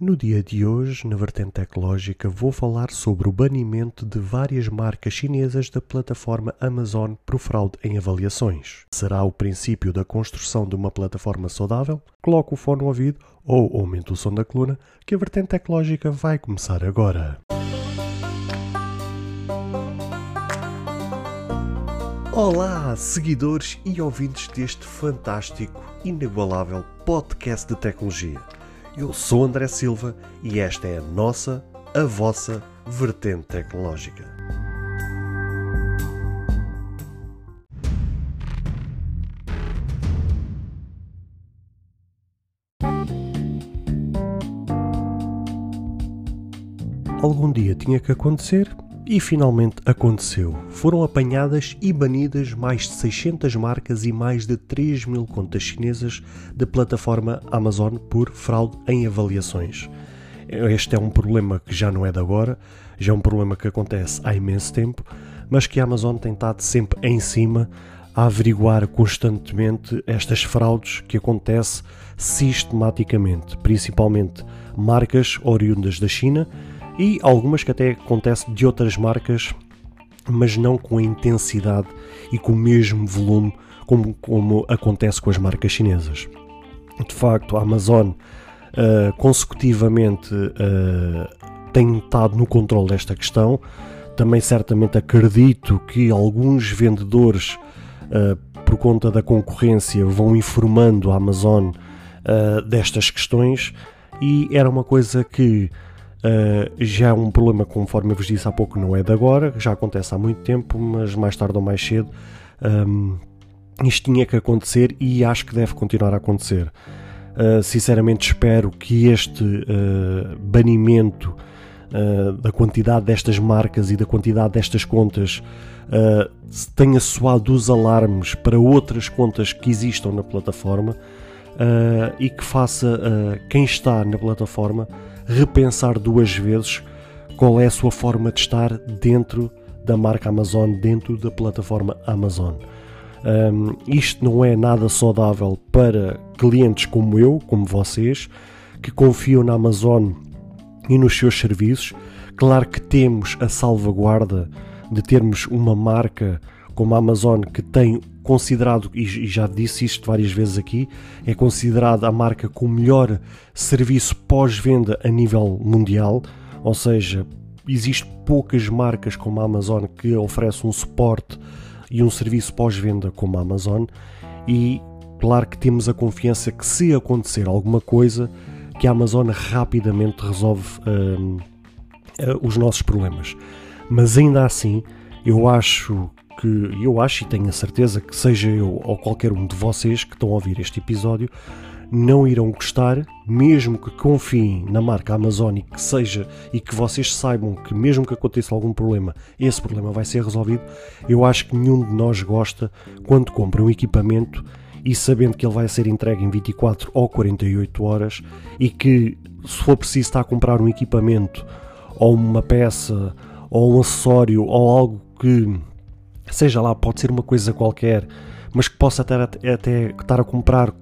No dia de hoje, na vertente tecnológica, vou falar sobre o banimento de várias marcas chinesas da plataforma Amazon por fraude em avaliações. Será o princípio da construção de uma plataforma saudável? Coloque o fone no ouvido ou aumente o som da coluna, que a vertente tecnológica vai começar agora. Olá, seguidores e ouvintes deste fantástico, inigualável podcast de tecnologia. Eu sou André Silva e esta é a nossa, a vossa vertente tecnológica. Algum dia tinha que acontecer e finalmente aconteceu. Foram apanhadas e banidas mais de 600 marcas e mais de 3 mil contas chinesas da plataforma Amazon por fraude em avaliações. Este é um problema que já não é de agora, já é um problema que acontece há imenso tempo, mas que a Amazon tem estado sempre em cima a averiguar constantemente estas fraudes que acontecem sistematicamente, principalmente marcas oriundas da China e algumas que até acontecem de outras marcas, mas não com a intensidade e com o mesmo volume como, como acontece com as marcas chinesas. De facto, a Amazon uh, consecutivamente uh, tem estado no controle desta questão. Também certamente acredito que alguns vendedores, uh, por conta da concorrência, vão informando a Amazon destas questões e era uma coisa que Uh, já é um problema, conforme eu vos disse há pouco, não é de agora, já acontece há muito tempo, mas mais tarde ou mais cedo um, isto tinha que acontecer e acho que deve continuar a acontecer. Uh, sinceramente, espero que este uh, banimento da quantidade destas marcas e da quantidade destas contas tenha soado os alarmes para outras contas que existam na plataforma e que faça quem está na plataforma repensar duas vezes qual é a sua forma de estar dentro da marca Amazon, dentro da plataforma Amazon. Um, isto não é nada saudável para clientes como eu, como vocês, que confiam na Amazon e nos seus serviços. Claro que temos a salvaguarda de termos uma marca como a Amazon que tem considerado, e já disse isto várias vezes aqui, é considerada a marca com melhor serviço pós-venda a nível mundial, ou seja, existe poucas marcas como a Amazon que oferecem um suporte e um serviço pós-venda como a Amazon e claro que temos a confiança que se acontecer alguma coisa que a Amazon rapidamente resolve hum, uh, os nossos problemas. Mas ainda assim, eu acho que eu acho e tenho a certeza que seja eu ou qualquer um de vocês que estão a ouvir este episódio não irão gostar, mesmo que confiem na marca Amazon e que seja e que vocês saibam que mesmo que aconteça algum problema, esse problema vai ser resolvido. Eu acho que nenhum de nós gosta quando compra um equipamento e sabendo que ele vai ser entregue em 24 ou 48 horas e que se for preciso estar a comprar um equipamento ou uma peça ou um acessório ou algo que seja lá, pode ser uma coisa qualquer, mas que possa até, estar a comprar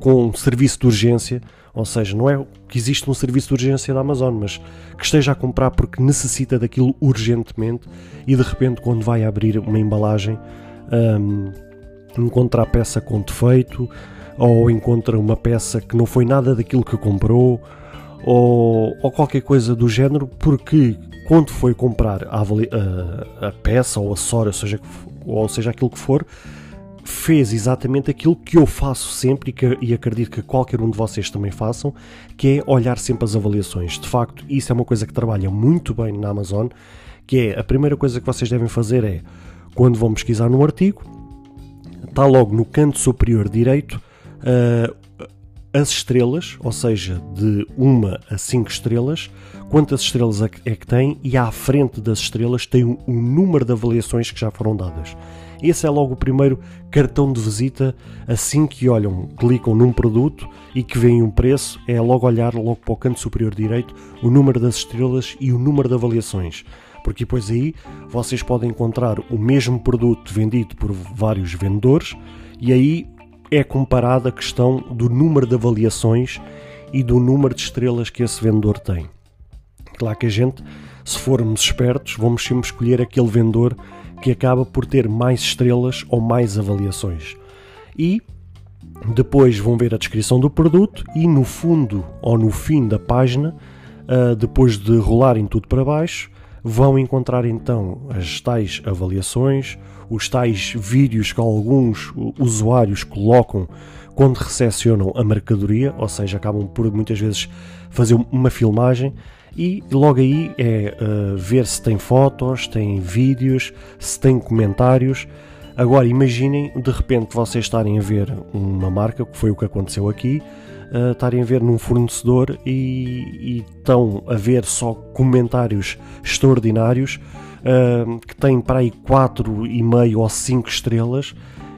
com um serviço de urgência, ou seja, não é que existe um serviço de urgência da Amazon, mas que esteja a comprar porque necessita daquilo urgentemente e de repente, quando vai abrir uma embalagem, um, encontra a peça com defeito ou encontra uma peça que não foi nada daquilo que comprou ou, ou qualquer coisa do género, porque quando foi comprar a, a, a peça ou acessório, ou seja, ou seja, aquilo que for, fez exatamente aquilo que eu faço sempre e, que, e acredito que qualquer um de vocês também façam, que é olhar sempre as avaliações. De facto, isso é uma coisa que trabalha muito bem na Amazon, que é a primeira coisa que vocês devem fazer é, quando vão pesquisar num artigo, está logo no canto superior direito uh, as estrelas, ou seja, de 1 a 5 estrelas, quantas estrelas é, é que tem e à frente das estrelas tem o um, um número de avaliações que já foram dadas. Esse é logo o primeiro cartão de visita assim que olham, clicam num produto e que veem um preço, é logo olhar logo para o canto superior direito o número das estrelas e o número de avaliações. Porque depois aí vocês podem encontrar o mesmo produto vendido por vários vendedores e aí é comparada a questão do número de avaliações e do número de estrelas que esse vendedor tem. Claro que a gente, se formos espertos, vamos sempre escolher aquele vendedor que acaba por ter mais estrelas ou mais avaliações. E depois vão ver a descrição do produto e no fundo ou no fim da página, ah, depois de rolarem tudo para baixo, vão encontrar então as tais avaliações, os tais vídeos que alguns usuários colocam quando recepcionam a mercadoria, ou seja, acabam por muitas vezes fazer uma filmagem e logo aí é uh, ver se tem fotos, tem vídeos, se tem comentários. Agora imaginem de repente vocês estarem a ver uma marca, que foi o que aconteceu aqui, uh, estarem a ver num fornecedor e, e estão a ver só comentários extraordinários que têm para aí 4,5 ou 5 estrelas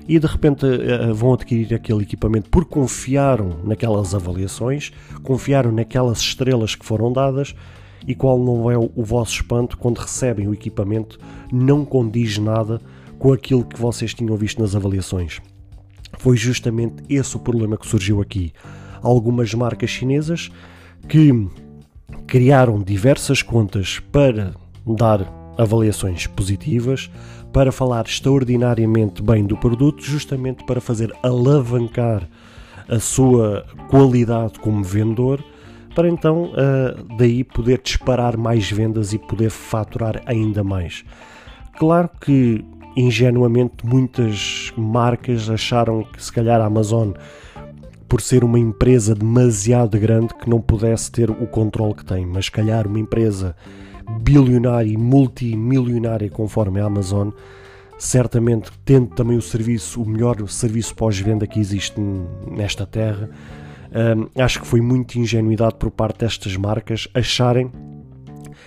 e de repente uh, vão adquirir aquele equipamento porque confiaram naquelas avaliações, confiaram naquelas estrelas que foram dadas e qual não é o vosso espanto quando recebem o equipamento não condiz nada com aquilo que vocês tinham visto nas avaliações. Foi justamente esse o problema que surgiu aqui algumas marcas chinesas que criaram diversas contas para dar avaliações positivas, para falar extraordinariamente bem do produto, justamente para fazer alavancar a sua qualidade como vendedor, para então uh, daí poder disparar mais vendas e poder faturar ainda mais. Claro que ingenuamente muitas marcas acharam que se calhar a Amazon por ser uma empresa demasiado grande que não pudesse ter o controle que tem, mas calhar uma empresa bilionária e multimilionária conforme a Amazon, certamente tendo também o serviço, o melhor serviço pós-venda que existe nesta terra, um, acho que foi muita ingenuidade por parte destas marcas acharem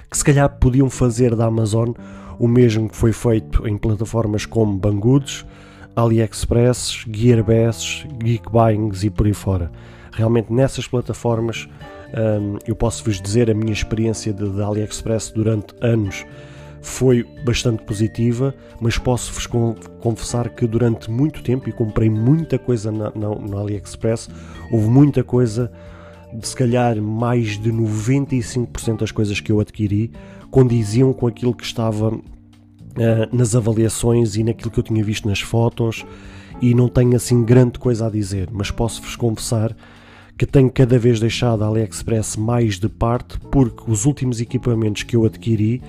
que se calhar podiam fazer da Amazon o mesmo que foi feito em plataformas como Banggood, AliExpress, Gearbest, Geekbuyings e por aí fora. Realmente nessas plataformas um, eu posso vos dizer a minha experiência de, de AliExpress durante anos foi bastante positiva, mas posso-vos confessar que durante muito tempo, e comprei muita coisa na, na, no AliExpress, houve muita coisa, se calhar mais de 95% das coisas que eu adquiri condiziam com aquilo que estava uh, nas avaliações e naquilo que eu tinha visto nas fotos e não tenho assim grande coisa a dizer, mas posso-vos confessar que tenho cada vez deixado a AliExpress mais de parte porque os últimos equipamentos que eu adquiri,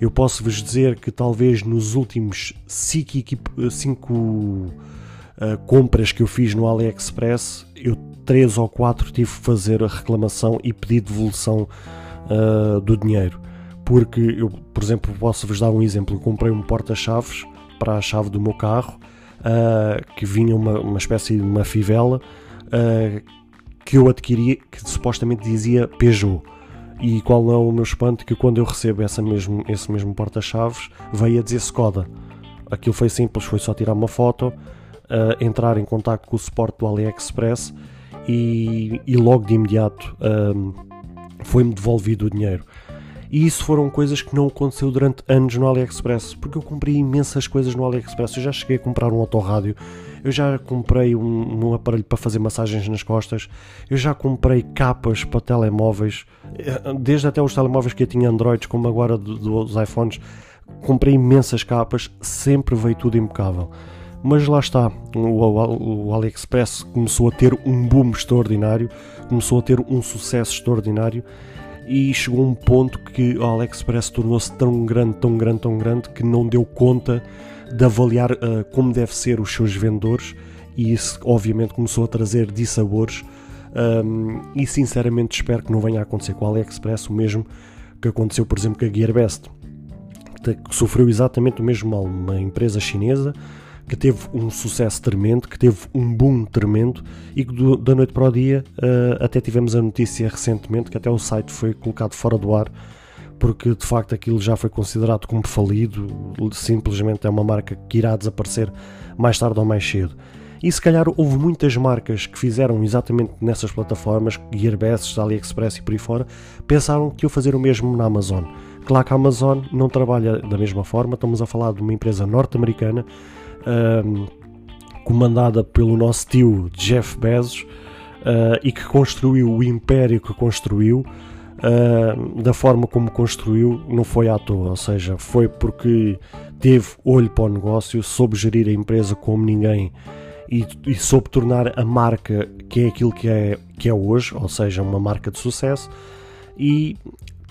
eu posso vos dizer que talvez nos últimos 5 cinco, uh, compras que eu fiz no AliExpress, eu 3 ou 4 tive que fazer a reclamação e pedir devolução uh, do dinheiro porque eu, por exemplo, posso-vos dar um exemplo. Eu comprei um porta-chaves para a chave do meu carro uh, que vinha uma, uma espécie de uma fivela uh, que eu adquiri que supostamente dizia Peugeot. E qual é o meu espanto que quando eu recebo essa mesmo, esse mesmo porta-chaves veio a dizer Skoda. Aquilo foi simples, foi só tirar uma foto, uh, entrar em contato com o suporte do AliExpress e, e logo de imediato foi-me devolvido o dinheiro. E isso foram coisas que não aconteceu durante anos no AliExpress, porque eu comprei imensas coisas no AliExpress. Eu já cheguei a comprar um autorrádio, eu já comprei um, um aparelho para fazer massagens nas costas, eu já comprei capas para telemóveis, eh, desde até os telemóveis que eu tinha Androids, como agora dos iPhones. Comprei imensas capas, sempre veio tudo impecável. Mas lá está, o AliExpress começou a ter um boom extraordinário, começou a ter um sucesso extraordinário e chegou um ponto que o AliExpress tornou-se tão grande, tão grande, tão grande que não deu conta de avaliar uh, como deve ser os seus vendedores. E isso obviamente começou a trazer dissabores. Um, e sinceramente espero que não venha a acontecer com o AliExpress o mesmo que aconteceu por exemplo com a Gearbest que sofreu exatamente o mesmo mal, uma empresa chinesa que teve um sucesso tremendo, que teve um boom tremendo e que do, da noite para o dia uh, até tivemos a notícia recentemente que até o site foi colocado fora do ar porque de facto aquilo já foi considerado como falido, simplesmente é uma marca que irá desaparecer mais tarde ou mais cedo. E se calhar houve muitas marcas que fizeram exatamente nessas plataformas, Gearbest, AliExpress e por aí fora, pensaram que iam fazer o mesmo na Amazon. Claro que a Amazon não trabalha da mesma forma, estamos a falar de uma empresa norte-americana um, comandada pelo nosso tio Jeff Bezos, e que construiu o império que construiu uh, da forma como construiu não foi à toa, ou seja, foi porque teve olho para o negócio, soube gerir a empresa como ninguém e, e soube tornar a marca que é aquilo que é, que é hoje, ou seja, uma marca de sucesso. E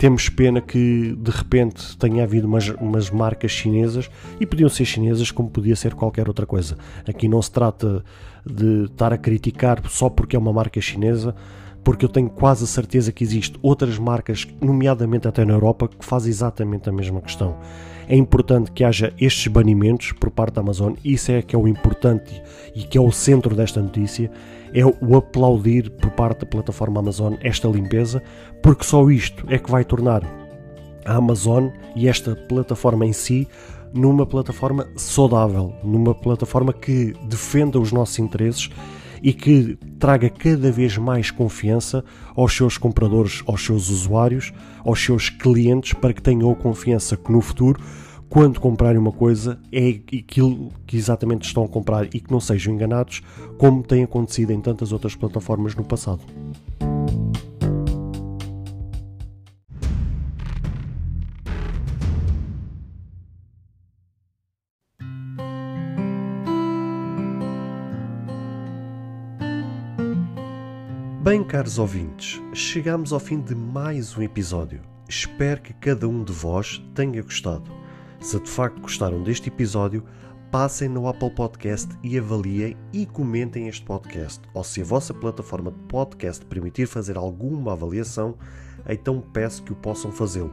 temos pena que de repente tenha havido umas, umas, marcas chinesas e podiam ser chinesas como podia ser qualquer outra coisa. Aqui não se trata de estar a criticar só porque é uma marca chinesa, porque eu tenho quase a certeza que existe outras marcas, nomeadamente até na Europa, que fazem exatamente a mesma questão. É importante que haja estes banimentos por parte da Amazon, isso é que é o importante e que é o centro desta notícia, é o aplaudir por parte da plataforma Amazon esta limpeza, porque só isto é que vai tornar a Amazon e esta plataforma em si numa plataforma saudável, numa plataforma que defenda os nossos interesses e que traga cada vez mais confiança aos seus compradores, aos seus usuários, aos seus clientes, para que tenham confiança que no futuro, quando comprarem uma coisa, é aquilo que exatamente estão a comprar e que não sejam enganados, como tem acontecido em tantas outras plataformas no passado. Bem, caros ouvintes, chegamos ao fim de mais um episódio. Espero que cada um de vós tenha gostado. Se de facto gostaram deste episódio, passem no Apple Podcast e avaliem e comentem este podcast. Ou se a vossa plataforma de podcast permitir fazer alguma avaliação, então peço que o possam fazê-lo,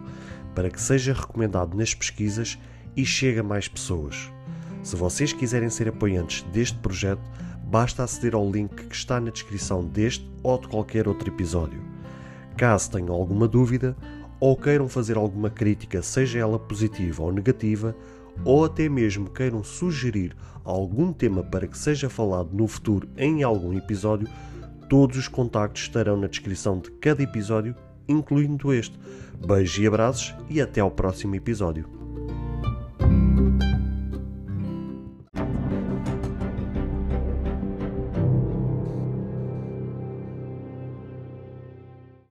para que seja recomendado nas pesquisas e chegue a mais pessoas. Se vocês quiserem ser apoiantes deste projeto, basta aceder ao link que está na descrição deste ou de qualquer outro episódio. Caso tenham alguma dúvida ou queiram fazer alguma crítica, seja ela positiva ou negativa, ou até mesmo queiram sugerir algum tema para que seja falado no futuro em algum episódio, todos os contactos estarão na descrição de cada episódio, incluindo este. Beijos e abraços e até ao próximo episódio.